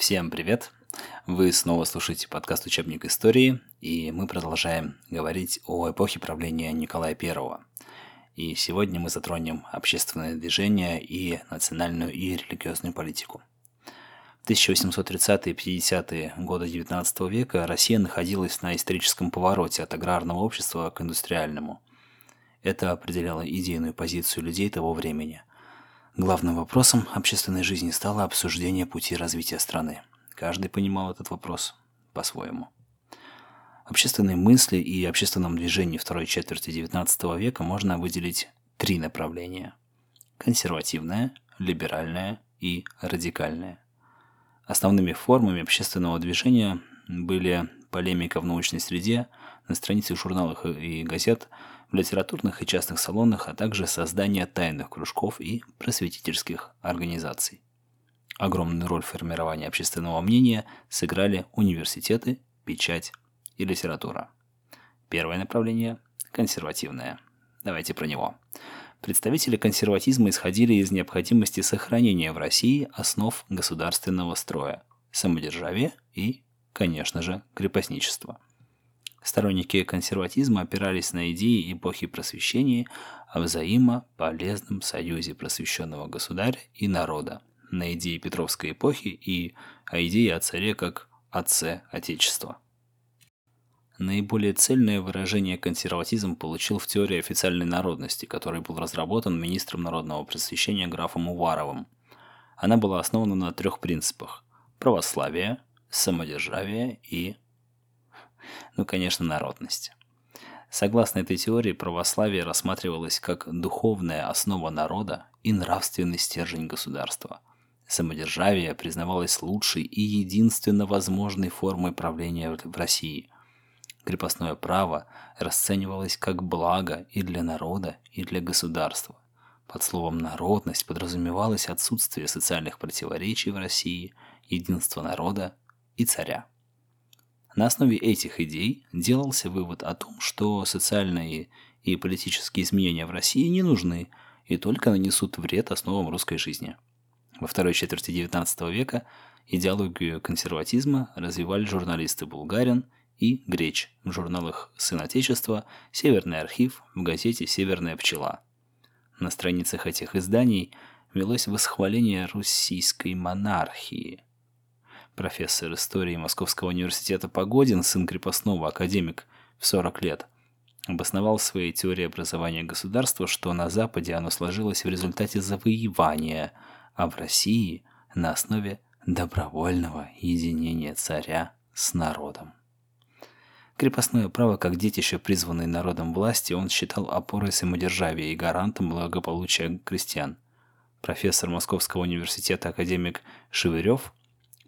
Всем привет! Вы снова слушаете подкаст «Учебник истории», и мы продолжаем говорить о эпохе правления Николая I. И сегодня мы затронем общественное движение и национальную и религиозную политику. В 1830-е и 50-е годы XIX века Россия находилась на историческом повороте от аграрного общества к индустриальному. Это определяло идейную позицию людей того времени – Главным вопросом общественной жизни стало обсуждение пути развития страны. Каждый понимал этот вопрос по-своему. Общественные мысли и общественном движении второй четверти XIX века можно выделить три направления. Консервативное, либеральное и радикальное. Основными формами общественного движения были полемика в научной среде, на страницах журналов и газет – в литературных и частных салонах, а также создание тайных кружков и просветительских организаций. Огромную роль в формировании общественного мнения сыграли университеты, печать и литература. Первое направление – консервативное. Давайте про него. Представители консерватизма исходили из необходимости сохранения в России основ государственного строя, самодержавия и, конечно же, крепостничества – Сторонники консерватизма опирались на идеи эпохи просвещения о взаимополезном союзе просвещенного государя и народа, на идеи Петровской эпохи и о идее о царе как отце Отечества. Наиболее цельное выражение консерватизм получил в теории официальной народности, который был разработан министром народного просвещения графом Уваровым. Она была основана на трех принципах – православие, самодержавие и ну, конечно, народность. Согласно этой теории, православие рассматривалось как духовная основа народа и нравственный стержень государства. Самодержавие признавалось лучшей и единственно возможной формой правления в России. Крепостное право расценивалось как благо и для народа, и для государства. Под словом «народность» подразумевалось отсутствие социальных противоречий в России, единство народа и царя. На основе этих идей делался вывод о том, что социальные и политические изменения в России не нужны и только нанесут вред основам русской жизни. Во второй четверти XIX века идеологию консерватизма развивали журналисты Булгарин и Греч в журналах «Сын Отечества», «Северный архив», в газете «Северная пчела». На страницах этих изданий велось восхваление российской монархии – профессор истории Московского университета Погодин, сын крепостного, академик в 40 лет, обосновал в своей теории образования государства, что на Западе оно сложилось в результате завоевания, а в России на основе добровольного единения царя с народом. Крепостное право, как детище, призванное народом власти, он считал опорой самодержавия и гарантом благополучия крестьян. Профессор Московского университета академик Шевырев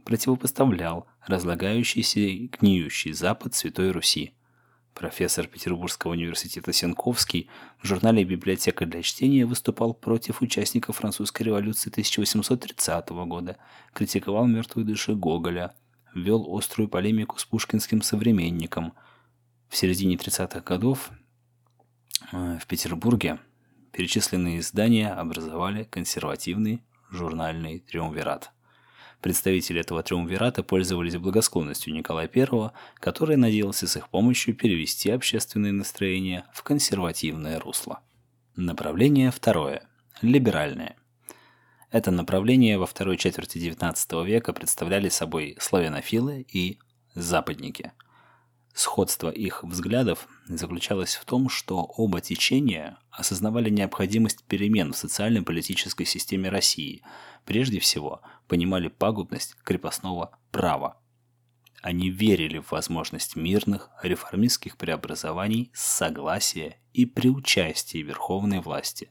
противопоставлял разлагающийся и гниющий Запад Святой Руси. Профессор Петербургского университета Сенковский в журнале «Библиотека для чтения» выступал против участников французской революции 1830 года, критиковал мертвые души Гоголя, вел острую полемику с пушкинским современником. В середине 30-х годов э, в Петербурге перечисленные издания образовали консервативный журнальный триумвират. Представители этого триумвирата пользовались благосклонностью Николая I, который надеялся с их помощью перевести общественные настроения в консервативное русло. Направление второе. Либеральное. Это направление во второй четверти XIX века представляли собой славянофилы и западники. Сходство их взглядов заключалось в том, что оба течения осознавали необходимость перемен в социально-политической системе России, прежде всего понимали пагубность крепостного права. Они верили в возможность мирных реформистских преобразований с согласия и при участии верховной власти.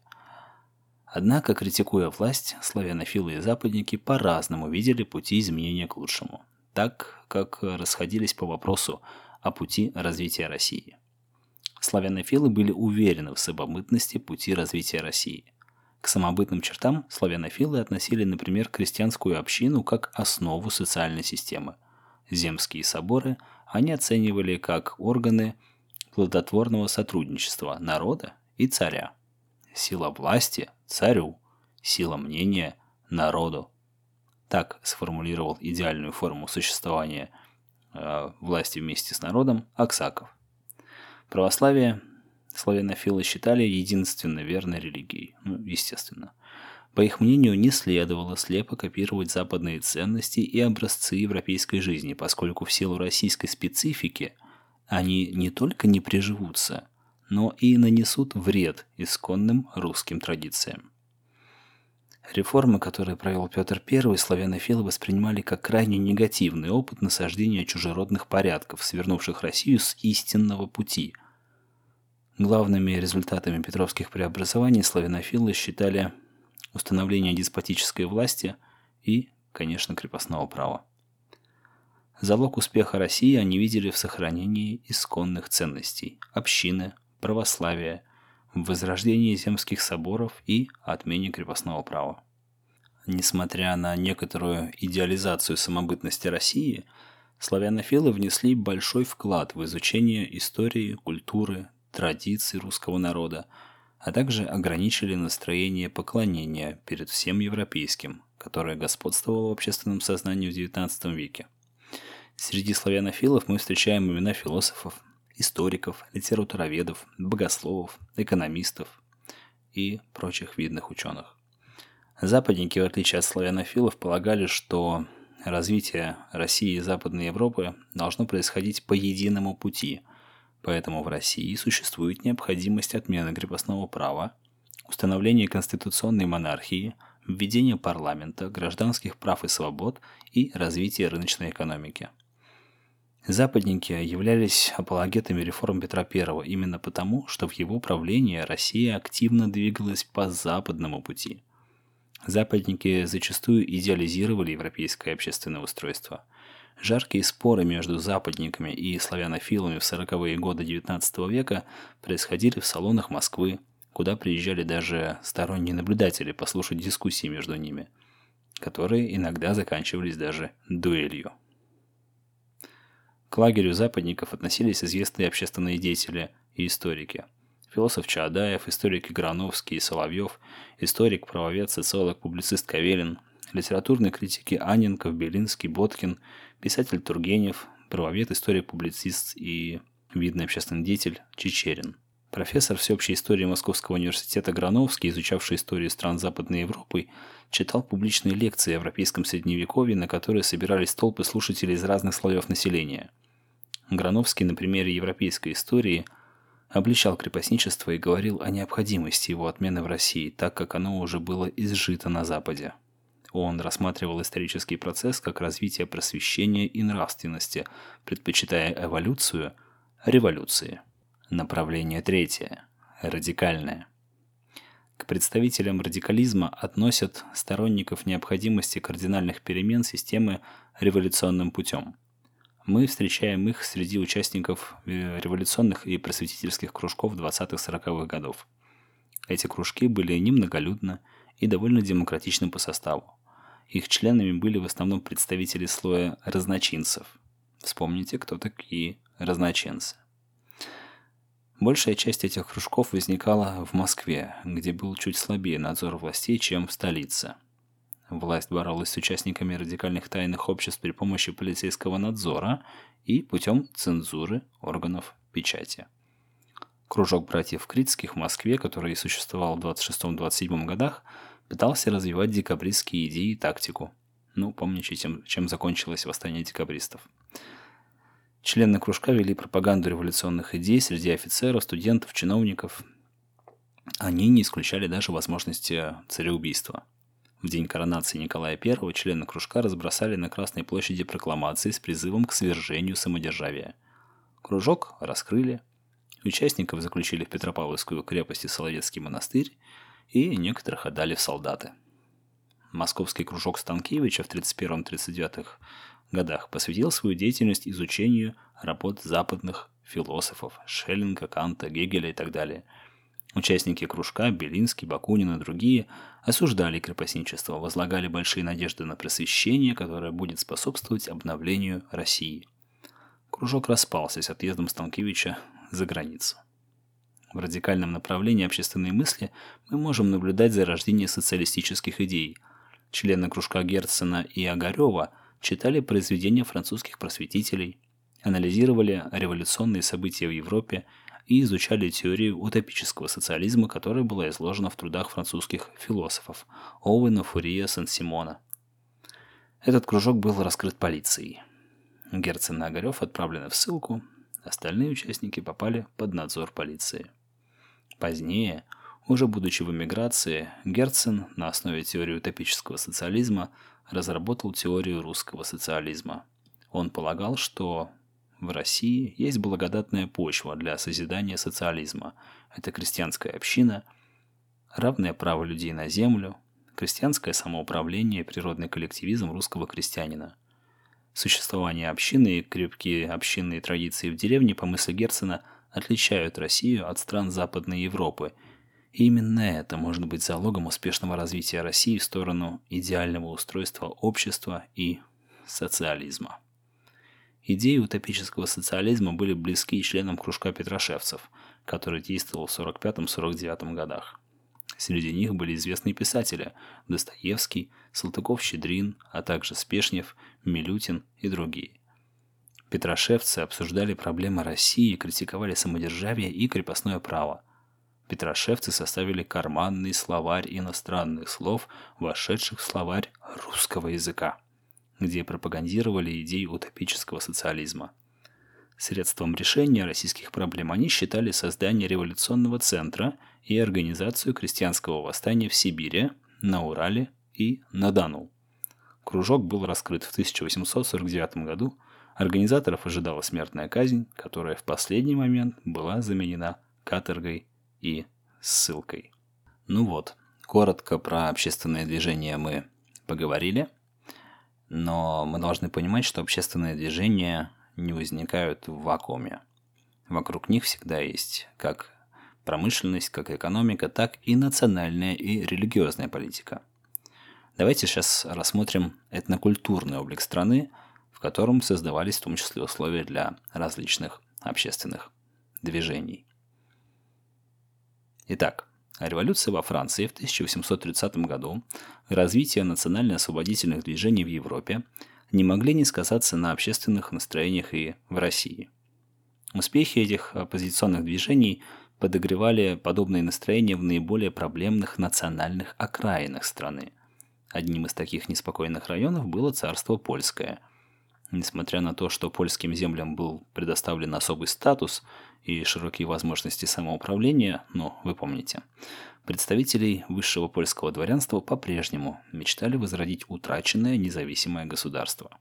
Однако, критикуя власть, славянофилы и западники по-разному видели пути изменения к лучшему, так как расходились по вопросу о пути развития России. Славянофилы были уверены в самобытности пути развития России. К самобытным чертам славянофилы относили, например, крестьянскую общину как основу социальной системы. Земские соборы они оценивали как органы плодотворного сотрудничества народа и царя. Сила власти – царю, сила мнения – народу. так сформулировал идеальную форму существования власти вместе с народом Аксаков. Православие славянофилы считали единственно верной религией, ну, естественно. По их мнению, не следовало слепо копировать западные ценности и образцы европейской жизни, поскольку в силу российской специфики они не только не приживутся, но и нанесут вред исконным русским традициям. Реформы, которые провел Петр I, славянофилы воспринимали как крайне негативный опыт насаждения чужеродных порядков, свернувших Россию с истинного пути. Главными результатами петровских преобразований славянофилы считали установление деспотической власти и, конечно, крепостного права. Залог успеха России они видели в сохранении исконных ценностей – общины, православия, в возрождении земских соборов и отмене крепостного права. Несмотря на некоторую идеализацию самобытности России, славянофилы внесли большой вклад в изучение истории, культуры, традиций русского народа, а также ограничили настроение поклонения перед всем европейским, которое господствовало в общественном сознании в XIX веке. Среди славянофилов мы встречаем имена философов, историков, литературоведов, богословов, экономистов и прочих видных ученых. Западники, в отличие от славянофилов, полагали, что развитие России и Западной Европы должно происходить по единому пути, поэтому в России существует необходимость отмены крепостного права, установления конституционной монархии, введения парламента, гражданских прав и свобод и развития рыночной экономики – Западники являлись апологетами реформ Петра I именно потому, что в его правлении Россия активно двигалась по западному пути. Западники зачастую идеализировали европейское общественное устройство. Жаркие споры между западниками и славянофилами в 40-е годы XIX века происходили в салонах Москвы, куда приезжали даже сторонние наблюдатели послушать дискуссии между ними, которые иногда заканчивались даже дуэлью. К лагерю западников относились известные общественные деятели и историки. Философ Чаадаев, историк Играновский и Соловьев, историк, правовед, социолог, публицист Кавелин, литературные критики Анненков, Белинский, Боткин, писатель Тургенев, правовед, историк, публицист и видный общественный деятель Чечерин. Профессор всеобщей истории Московского университета Грановский, изучавший историю стран Западной Европы, читал публичные лекции о европейском средневековье, на которые собирались толпы слушателей из разных слоев населения – Грановский на примере европейской истории обличал крепостничество и говорил о необходимости его отмены в России, так как оно уже было изжито на Западе. Он рассматривал исторический процесс как развитие просвещения и нравственности, предпочитая эволюцию революции. Направление третье – радикальное. К представителям радикализма относят сторонников необходимости кардинальных перемен системы революционным путем – мы встречаем их среди участников э, революционных и просветительских кружков 20-40-х годов. Эти кружки были немноголюдны и довольно демократичны по составу. Их членами были в основном представители слоя разночинцев. Вспомните, кто такие разночинцы. Большая часть этих кружков возникала в Москве, где был чуть слабее надзор властей, чем в столице – Власть боролась с участниками радикальных тайных обществ при помощи полицейского надзора и путем цензуры органов печати. Кружок братьев Критских в Москве, который существовал в 26-27 годах, пытался развивать декабристские идеи и тактику. Ну, помните, чем, чем закончилось восстание декабристов. Члены кружка вели пропаганду революционных идей среди офицеров, студентов, чиновников. Они не исключали даже возможности цареубийства – в день коронации Николая I члены кружка разбросали на Красной площади прокламации с призывом к свержению самодержавия. Кружок раскрыли, участников заключили в Петропавловскую крепость и Соловецкий монастырь, и некоторых отдали в солдаты. Московский кружок Станкевича в 31-39 годах посвятил свою деятельность изучению работ западных философов Шеллинга, Канта, Гегеля и так далее – Участники кружка, Белинский, Бакунин и другие, осуждали крепостничество, возлагали большие надежды на просвещение, которое будет способствовать обновлению России. Кружок распался с отъездом Станкевича за границу. В радикальном направлении общественной мысли мы можем наблюдать зарождение социалистических идей. члены кружка Герцена и Огарева читали произведения французских просветителей, анализировали революционные события в Европе и изучали теорию утопического социализма, которая была изложена в трудах французских философов Оуэна, Фурье, Сен-Симона. Этот кружок был раскрыт полицией. Герцен и Огарев отправлены в ссылку, остальные участники попали под надзор полиции. Позднее, уже будучи в эмиграции, Герцен на основе теории утопического социализма разработал теорию русского социализма. Он полагал, что в России есть благодатная почва для созидания социализма. Это крестьянская община, равное право людей на землю, крестьянское самоуправление и природный коллективизм русского крестьянина. Существование общины и крепкие общинные традиции в деревне, по мысли Герцена, отличают Россию от стран Западной Европы. И именно это может быть залогом успешного развития России в сторону идеального устройства общества и социализма. Идеи утопического социализма были близки членам кружка петрошевцев, который действовал в 45-49 годах. Среди них были известные писатели – Достоевский, Салтыков-Щедрин, а также Спешнев, Милютин и другие. Петрошевцы обсуждали проблемы России, критиковали самодержавие и крепостное право. Петрошевцы составили карманный словарь иностранных слов, вошедших в словарь русского языка где пропагандировали идеи утопического социализма. Средством решения российских проблем они считали создание революционного центра и организацию крестьянского восстания в Сибири, на Урале и на Дону. Кружок был раскрыт в 1849 году, организаторов ожидала смертная казнь, которая в последний момент была заменена каторгой и ссылкой. Ну вот, коротко про общественное движение мы поговорили – но мы должны понимать, что общественные движения не возникают в вакууме. Вокруг них всегда есть как промышленность, как экономика, так и национальная и религиозная политика. Давайте сейчас рассмотрим этнокультурный облик страны, в котором создавались в том числе условия для различных общественных движений. Итак, Революция во Франции в 1830 году развитие национально-освободительных движений в Европе не могли не сказаться на общественных настроениях и в России. Успехи этих оппозиционных движений подогревали подобные настроения в наиболее проблемных национальных окраинах страны. Одним из таких неспокойных районов было царство Польское. Несмотря на то, что польским землям был предоставлен особый статус – и широкие возможности самоуправления, но вы помните, представителей высшего польского дворянства по-прежнему мечтали возродить утраченное независимое государство.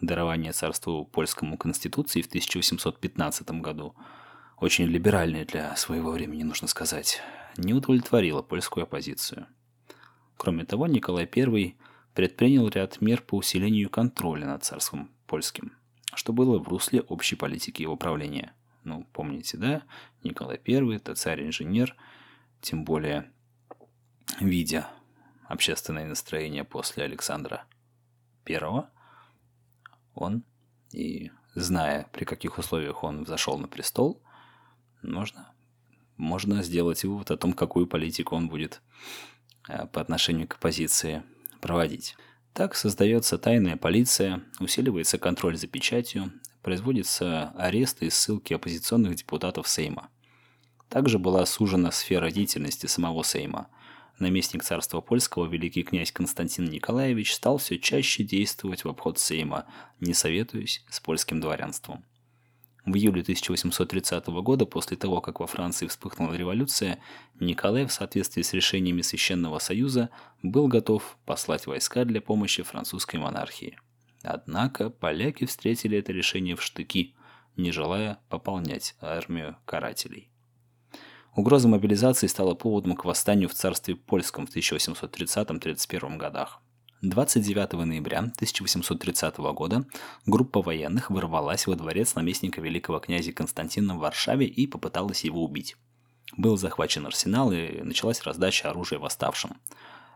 Дарование царству польскому конституции в 1815 году, очень либеральной для своего времени, нужно сказать, не удовлетворило польскую оппозицию. Кроме того, Николай I предпринял ряд мер по усилению контроля над царством польским, что было в русле общей политики его правления – ну, помните, да? Николай I, это царь-инженер, тем более видя общественное настроение после Александра I, он и зная, при каких условиях он взошел на престол, можно, можно сделать вывод о том, какую политику он будет э, по отношению к оппозиции проводить. Так создается тайная полиция, усиливается контроль за печатью, производятся аресты и ссылки оппозиционных депутатов Сейма. Также была сужена сфера деятельности самого Сейма. Наместник царства польского, великий князь Константин Николаевич, стал все чаще действовать в обход Сейма, не советуясь с польским дворянством. В июле 1830 года, после того, как во Франции вспыхнула революция, Николай в соответствии с решениями Священного Союза был готов послать войска для помощи французской монархии. Однако поляки встретили это решение в штыки, не желая пополнять армию карателей. Угроза мобилизации стала поводом к восстанию в царстве польском в 1830-31 годах. 29 ноября 1830 года группа военных ворвалась во дворец наместника великого князя Константина в Варшаве и попыталась его убить. Был захвачен арсенал и началась раздача оружия восставшим.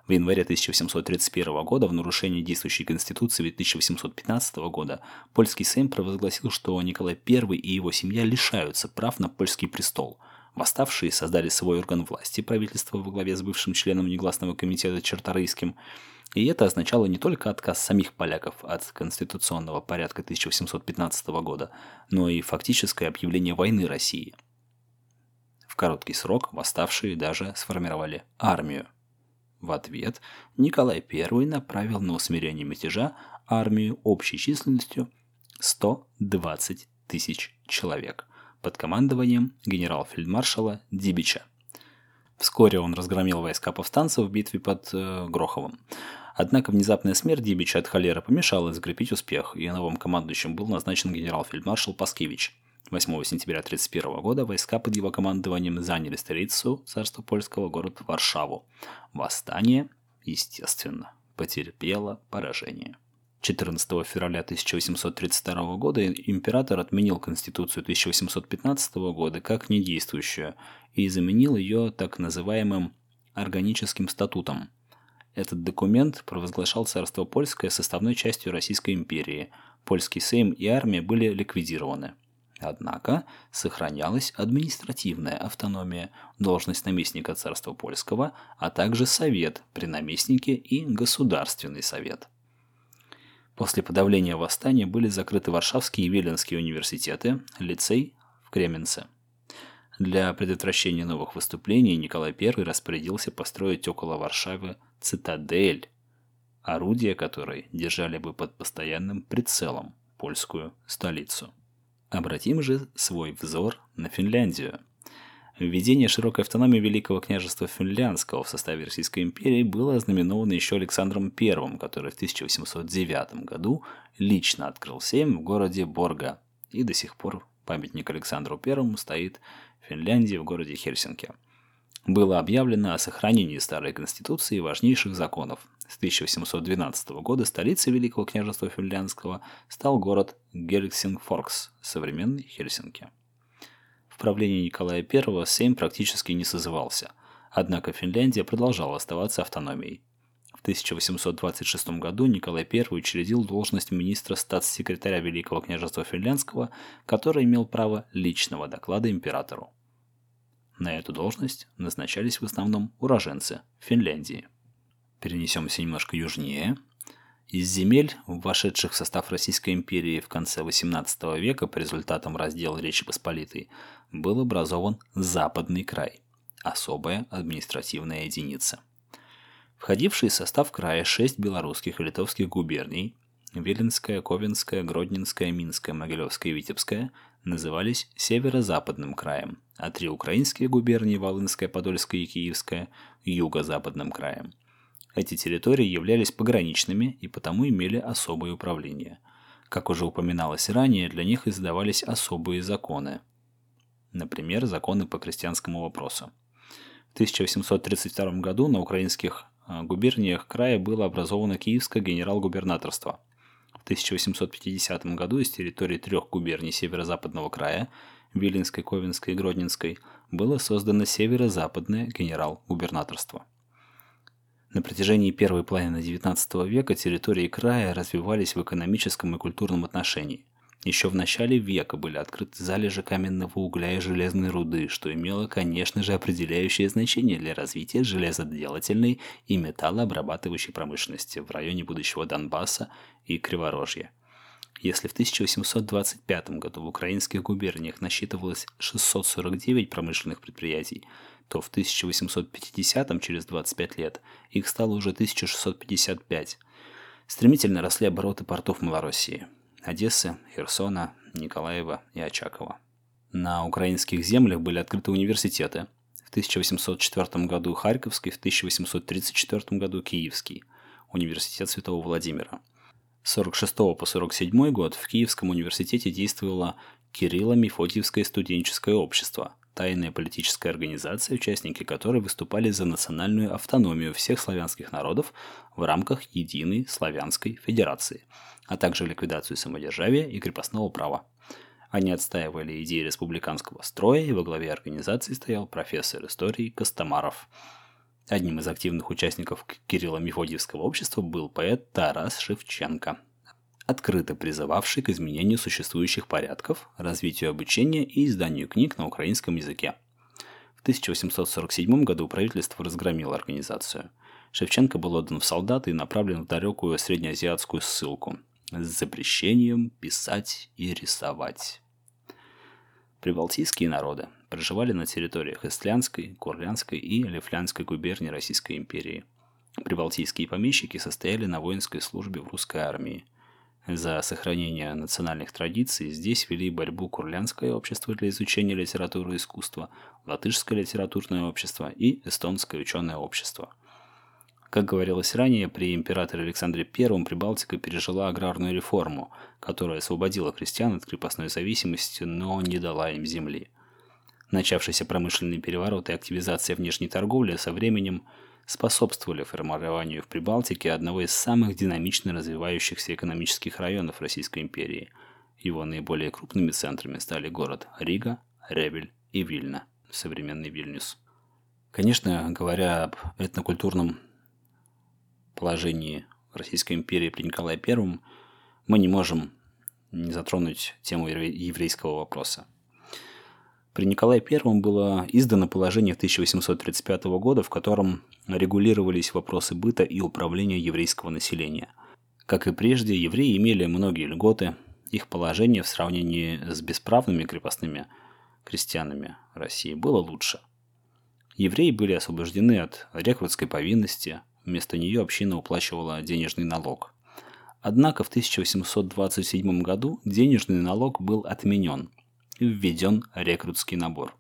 В январе 1731 года в нарушении действующей Конституции 1815 года польский Сейм провозгласил, что Николай I и его семья лишаются прав на польский престол. Восставшие создали свой орган власти, правительство во главе с бывшим членом негласного комитета Черторийским, И это означало не только отказ самих поляков от конституционного порядка 1815 года, но и фактическое объявление войны России. В короткий срок восставшие даже сформировали армию. В ответ Николай I направил на усмирение мятежа армию общей численностью 120 тысяч человек под командованием генерал-фельдмаршала Дибича. Вскоре он разгромил войска повстанцев в битве под э, Гроховым. Однако внезапная смерть Дибича от холеры помешала закрепить успех, и новым командующим был назначен генерал-фельдмаршал Паскевич. 8 сентября 1931 года войска под его командованием заняли столицу царства польского, город Варшаву. Восстание, естественно, потерпело поражение. 14 февраля 1832 года император отменил Конституцию 1815 года как недействующую и заменил ее так называемым органическим статутом. Этот документ провозглашал царство польское составной частью Российской империи. Польский сейм и армия были ликвидированы. Однако сохранялась административная автономия, должность наместника царства польского, а также совет при наместнике и государственный совет – После подавления восстания были закрыты Варшавские и Виленские университеты, лицей в Кременце. Для предотвращения новых выступлений Николай I распорядился построить около Варшавы цитадель, орудия которой держали бы под постоянным прицелом польскую столицу. Обратим же свой взор на Финляндию – Введение широкой автономии Великого княжества Финляндского в составе Российской империи было ознаменовано еще Александром I, который в 1809 году лично открыл сейм в городе Борга, и до сих пор памятник Александру I стоит в Финляндии в городе Хельсинки. Было объявлено о сохранении старой конституции и важнейших законов. С 1812 года столицей Великого княжества Финляндского стал город Гельсингфоркс, современный Хельсинки правлении Николая I Сейм практически не созывался, однако Финляндия продолжала оставаться автономией. В 1826 году Николай I учредил должность министра статс-секретаря Великого княжества Финляндского, который имел право личного доклада императору. На эту должность назначались в основном уроженцы Финляндии. Перенесемся немножко южнее – из земель, вошедших в состав Российской империи в конце XVIII века по результатам раздела Речи Посполитой, был образован Западный край – особая административная единица. Входившие в состав края шесть белорусских и литовских губерний – Виленская, Ковенская, Гродненская, Минская, Могилевская и Витебская – назывались Северо-Западным краем, а три украинские губернии – Волынская, Подольская и Киевская – Юго-Западным краем – эти территории являлись пограничными и потому имели особое управление. Как уже упоминалось ранее, для них издавались особые законы. Например, законы по крестьянскому вопросу. В 1832 году на украинских а, губерниях края было образовано Киевское генерал-губернаторство. В 1850 году из территории трех губерний северо-западного края – Виленской, Ковенской и Гродненской – было создано северо-западное генерал-губернаторство – на протяжении первой половины XIX века территории края развивались в экономическом и культурном отношении. Еще в начале века были открыты залежи каменного угля и железной руды, что имело, конечно же, определяющее значение для развития железоделательной и металлообрабатывающей промышленности в районе будущего Донбасса и Криворожья. Если в 1825 году в украинских губерниях насчитывалось 649 промышленных предприятий, то в 1850 через 25 лет их стало уже 1655. Стремительно росли обороты портов Малороссии – Одессы, Херсона, Николаева и Очакова. На украинских землях были открыты университеты. В 1804 году Харьковский, в 1834 году Киевский, Университет Святого Владимира. С 46 по 47 год в Киевском университете действовало Кирилло-Мефодиевское студенческое общество – тайная политическая организация, участники которой выступали за национальную автономию всех славянских народов в рамках единой славянской федерации, а также ликвидацию самодержавия и крепостного права. Они отстаивали идеи республиканского строя, и во главе организации стоял профессор истории Костомаров. Одним из активных участников Кирилла-Мефодиевского общества был поэт Тарас Шевченко – открыто призывавший к изменению существующих порядков, развитию обучения и изданию книг на украинском языке. В 1847 году правительство разгромило организацию. Шевченко был отдан в солдаты и направлен в далекую среднеазиатскую ссылку с запрещением писать и рисовать. Прибалтийские народы проживали на территориях Истлянской, Курлянской и Лифлянской губернии Российской империи. Прибалтийские помещики состояли на воинской службе в русской армии. За сохранение национальных традиций здесь вели борьбу Курлянское общество для изучения литературы и искусства, Латышское литературное общество и Эстонское ученое общество – как говорилось ранее, при императоре Александре I Прибалтика пережила аграрную реформу, которая освободила крестьян от крепостной зависимости, но не дала им земли. Начавшийся промышленный переворот и активизация внешней торговли со временем способствовали формированию в Прибалтике одного из самых динамично развивающихся экономических районов Российской империи. Его наиболее крупными центрами стали город Рига, Ревель и Вильна, современный Вильнюс. Конечно, говоря об этнокультурном положении Российской империи при Николае I, мы не можем не затронуть тему еврейского вопроса. При Николае I было издано положение 1835 года, в котором регулировались вопросы быта и управления еврейского населения. Как и прежде, евреи имели многие льготы, их положение в сравнении с бесправными крепостными крестьянами России было лучше. Евреи были освобождены от рекрутской повинности, Вместо нее община уплачивала денежный налог. Однако в 1827 году денежный налог был отменен и введен рекрутский набор.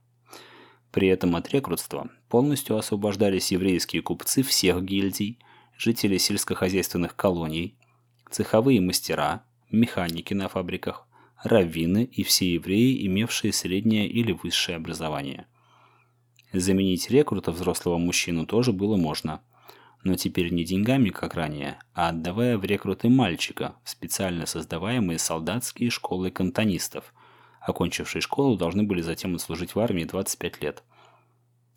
При этом от рекрутства полностью освобождались еврейские купцы всех гильдий, жители сельскохозяйственных колоний, цеховые мастера, механики на фабриках, раввины и все евреи, имевшие среднее или высшее образование. Заменить рекрута взрослого мужчину тоже было можно – но теперь не деньгами, как ранее, а отдавая в рекруты мальчика в специально создаваемые солдатские школы кантонистов. Окончившие школу должны были затем отслужить в армии 25 лет.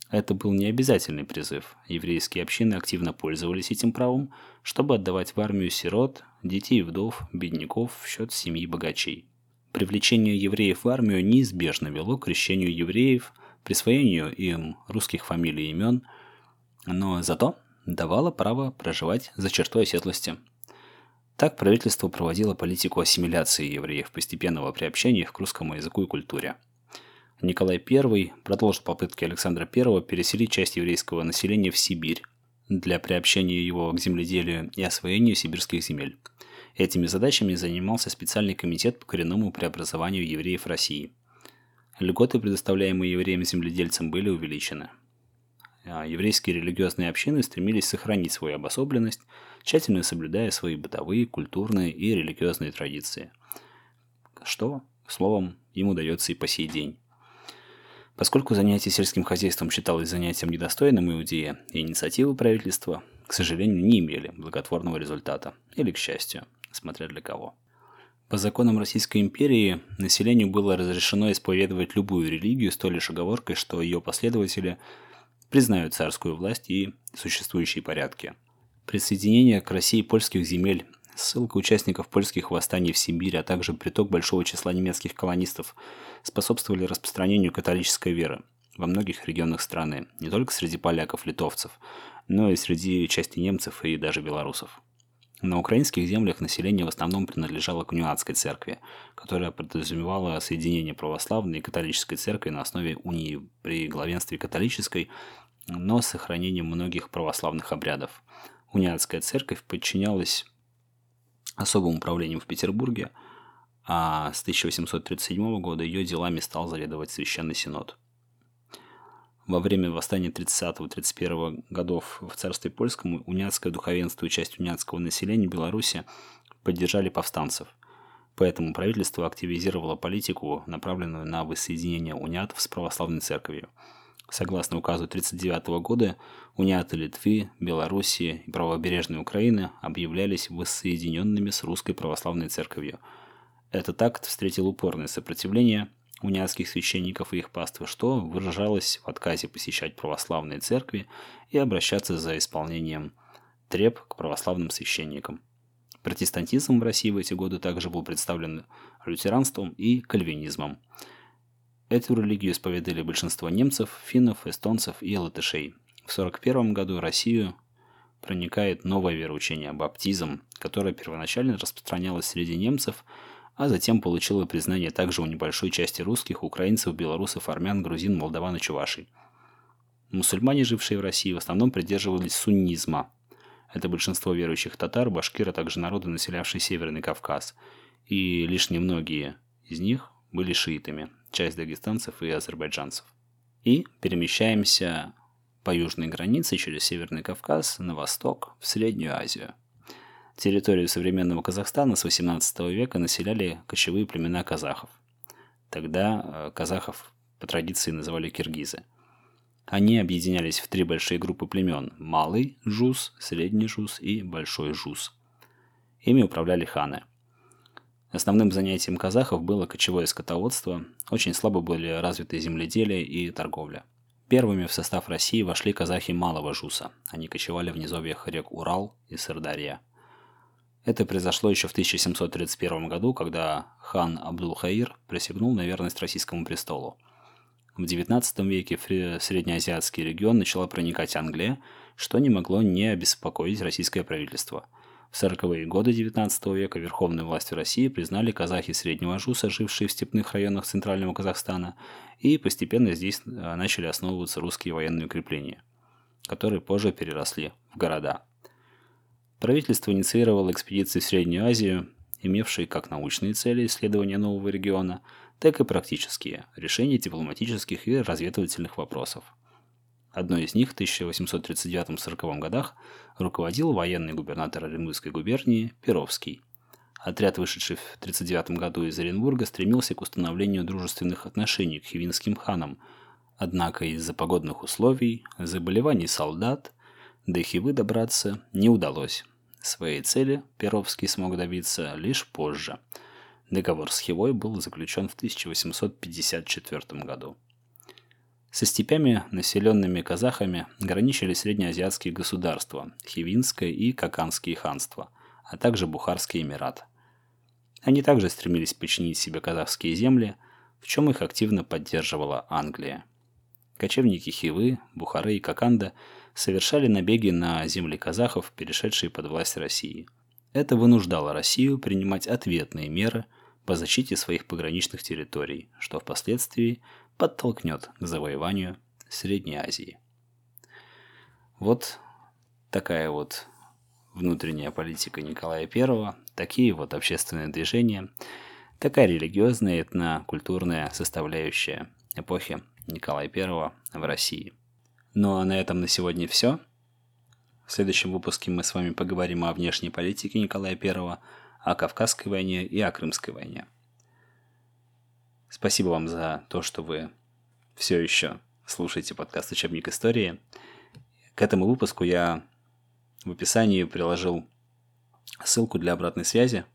Это был не обязательный призыв. Еврейские общины активно пользовались этим правом, чтобы отдавать в армию сирот, детей вдов, бедняков в счет семьи богачей. Привлечение евреев в армию неизбежно вело к крещению евреев, присвоению им русских фамилий и имен, но зато давала право проживать за чертой оседлости. Так правительство проводило политику ассимиляции евреев, постепенного приобщения их к русскому языку и культуре. Николай I продолжил попытки Александра I переселить часть еврейского населения в Сибирь для приобщения его к земледелию и освоению сибирских земель. Этими задачами занимался специальный комитет по коренному преобразованию евреев России. Льготы, предоставляемые евреям-земледельцам, были увеличены – еврейские религиозные общины стремились сохранить свою обособленность, тщательно соблюдая свои бытовые, культурные и религиозные традиции. Что, словом, им удается и по сей день. Поскольку занятие сельским хозяйством считалось занятием недостойным иудея, инициативы правительства, к сожалению, не имели благотворного результата, или к счастью, смотря для кого. По законам Российской империи населению было разрешено исповедовать любую религию с той лишь оговоркой, что ее последователи – признают царскую власть и существующие порядки. Присоединение к России польских земель, ссылка участников польских восстаний в Сибирь, а также приток большого числа немецких колонистов способствовали распространению католической веры во многих регионах страны, не только среди поляков-литовцев, но и среди части немцев и даже белорусов. На украинских землях население в основном принадлежало к Нюанской церкви, которая подразумевала соединение православной и католической церкви на основе унии при главенстве католической но с сохранением многих православных обрядов. Униатская церковь подчинялась особым управлением в Петербурге, а с 1837 года ее делами стал заведовать Священный Синод. Во время восстания 30-31 годов в царстве польском униатское духовенство и часть униатского населения Беларуси поддержали повстанцев. Поэтому правительство активизировало политику, направленную на воссоединение униатов с православной церковью – Согласно указу 1939 года, униаты Литвы, Белоруссии и правобережной Украины объявлялись воссоединенными с Русской Православной Церковью. Этот акт встретил упорное сопротивление униатских священников и их паствы, что выражалось в отказе посещать православные церкви и обращаться за исполнением треб к православным священникам. Протестантизм в России в эти годы также был представлен лютеранством и кальвинизмом – Эту религию исповедали большинство немцев, финнов, эстонцев и латышей. В 1941 году Россию проникает новое вероучение – баптизм, которое первоначально распространялось среди немцев, а затем получило признание также у небольшой части русских, украинцев, белорусов, армян, грузин, молдаван и чувашей. Мусульмане, жившие в России, в основном придерживались суннизма. Это большинство верующих татар, башкир, а также народы, населявшие Северный Кавказ. И лишь немногие из них были шиитами, часть дагестанцев и азербайджанцев. И перемещаемся по южной границе через Северный Кавказ на восток, в Среднюю Азию. Территорию современного Казахстана с 18 века населяли кочевые племена казахов. Тогда э, казахов по традиции называли киргизы. Они объединялись в три большие группы племен – Малый Жус, Средний Жус и Большой Жус. Ими управляли ханы. Основным занятием казахов было кочевое скотоводство, очень слабо были развиты земледелие и торговля – Первыми в состав России вошли казахи Малого Жуса. Они кочевали в низовьях рек Урал и Сырдарья. Это произошло еще в 1731 году, когда хан Абдул-Хаир присягнул на верность российскому престолу. В XIX веке в среднеазиатский регион начала проникать Англия, что не могло не обеспокоить российское правительство – в 40-е годы XIX века верховной властью России признали казахи Среднего Жуса, жившие в степных районах Центрального Казахстана, и постепенно здесь э, начали основываться русские военные укрепления, которые позже переросли в города. Правительство инициировало экспедиции в Среднюю Азию, имевшие как научные цели исследования нового региона, так и практические – решение дипломатических и разведывательных вопросов – Одной из них в 1839-40 годах руководил военный губернатор Оренбургской губернии Перовский. Отряд, вышедший в 1939 году из Оренбурга, стремился к установлению дружественных отношений к хивинским ханам, однако из-за погодных условий, заболеваний солдат до Хивы добраться не удалось. Своей цели Перовский смог добиться лишь позже. Договор с Хивой был заключен в 1854 году. Со степями, населенными казахами, граничили среднеазиатские государства – Хивинское и Каканские ханства, а также Бухарский Эмират. Они также стремились подчинить себе казахские земли, в чем их активно поддерживала Англия. Кочевники Хивы, Бухары и Коканда совершали набеги на земли казахов, перешедшие под власть России. Это вынуждало Россию принимать ответные меры по защите своих пограничных территорий, что впоследствии – подтолкнет к завоеванию Средней Азии. Вот такая вот внутренняя политика Николая I, такие вот общественные движения, такая религиозная этнокультурная составляющая эпохи Николая I в России. Ну а на этом на сегодня все. В следующем выпуске мы с вами поговорим о внешней политике Николая I, о Кавказской войне и о Крымской войне. Спасибо вам за то, что вы все еще слушаете подкаст «Учебник истории». К этому выпуску я в описании приложил ссылку для обратной связи.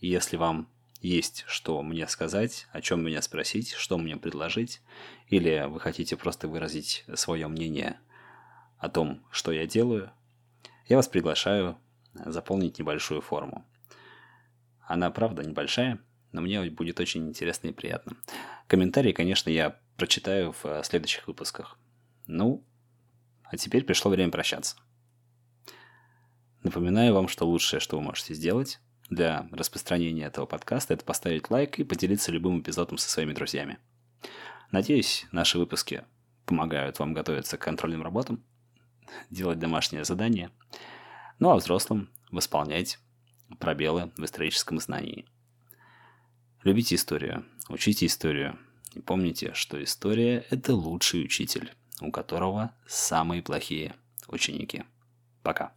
Если вам есть что мне сказать, о чем меня спросить, что мне предложить, или вы хотите просто выразить свое мнение о том, что я делаю, я вас приглашаю заполнить небольшую форму. Она, правда, небольшая – но мне будет очень интересно и приятно. Комментарии, конечно, я прочитаю в э, следующих выпусках. Ну, а теперь пришло время прощаться. Напоминаю вам, что лучшее, что вы можете сделать для распространения этого подкаста, это поставить лайк и поделиться любым эпизодом со своими друзьями. Надеюсь, наши выпуски помогают вам готовиться к контрольным работам, делать домашнее задание, ну а взрослым восполнять пробелы в историческом знании – Любите историю, учите историю. И помните, что история – это лучший учитель, у которого самые плохие ученики. Пока.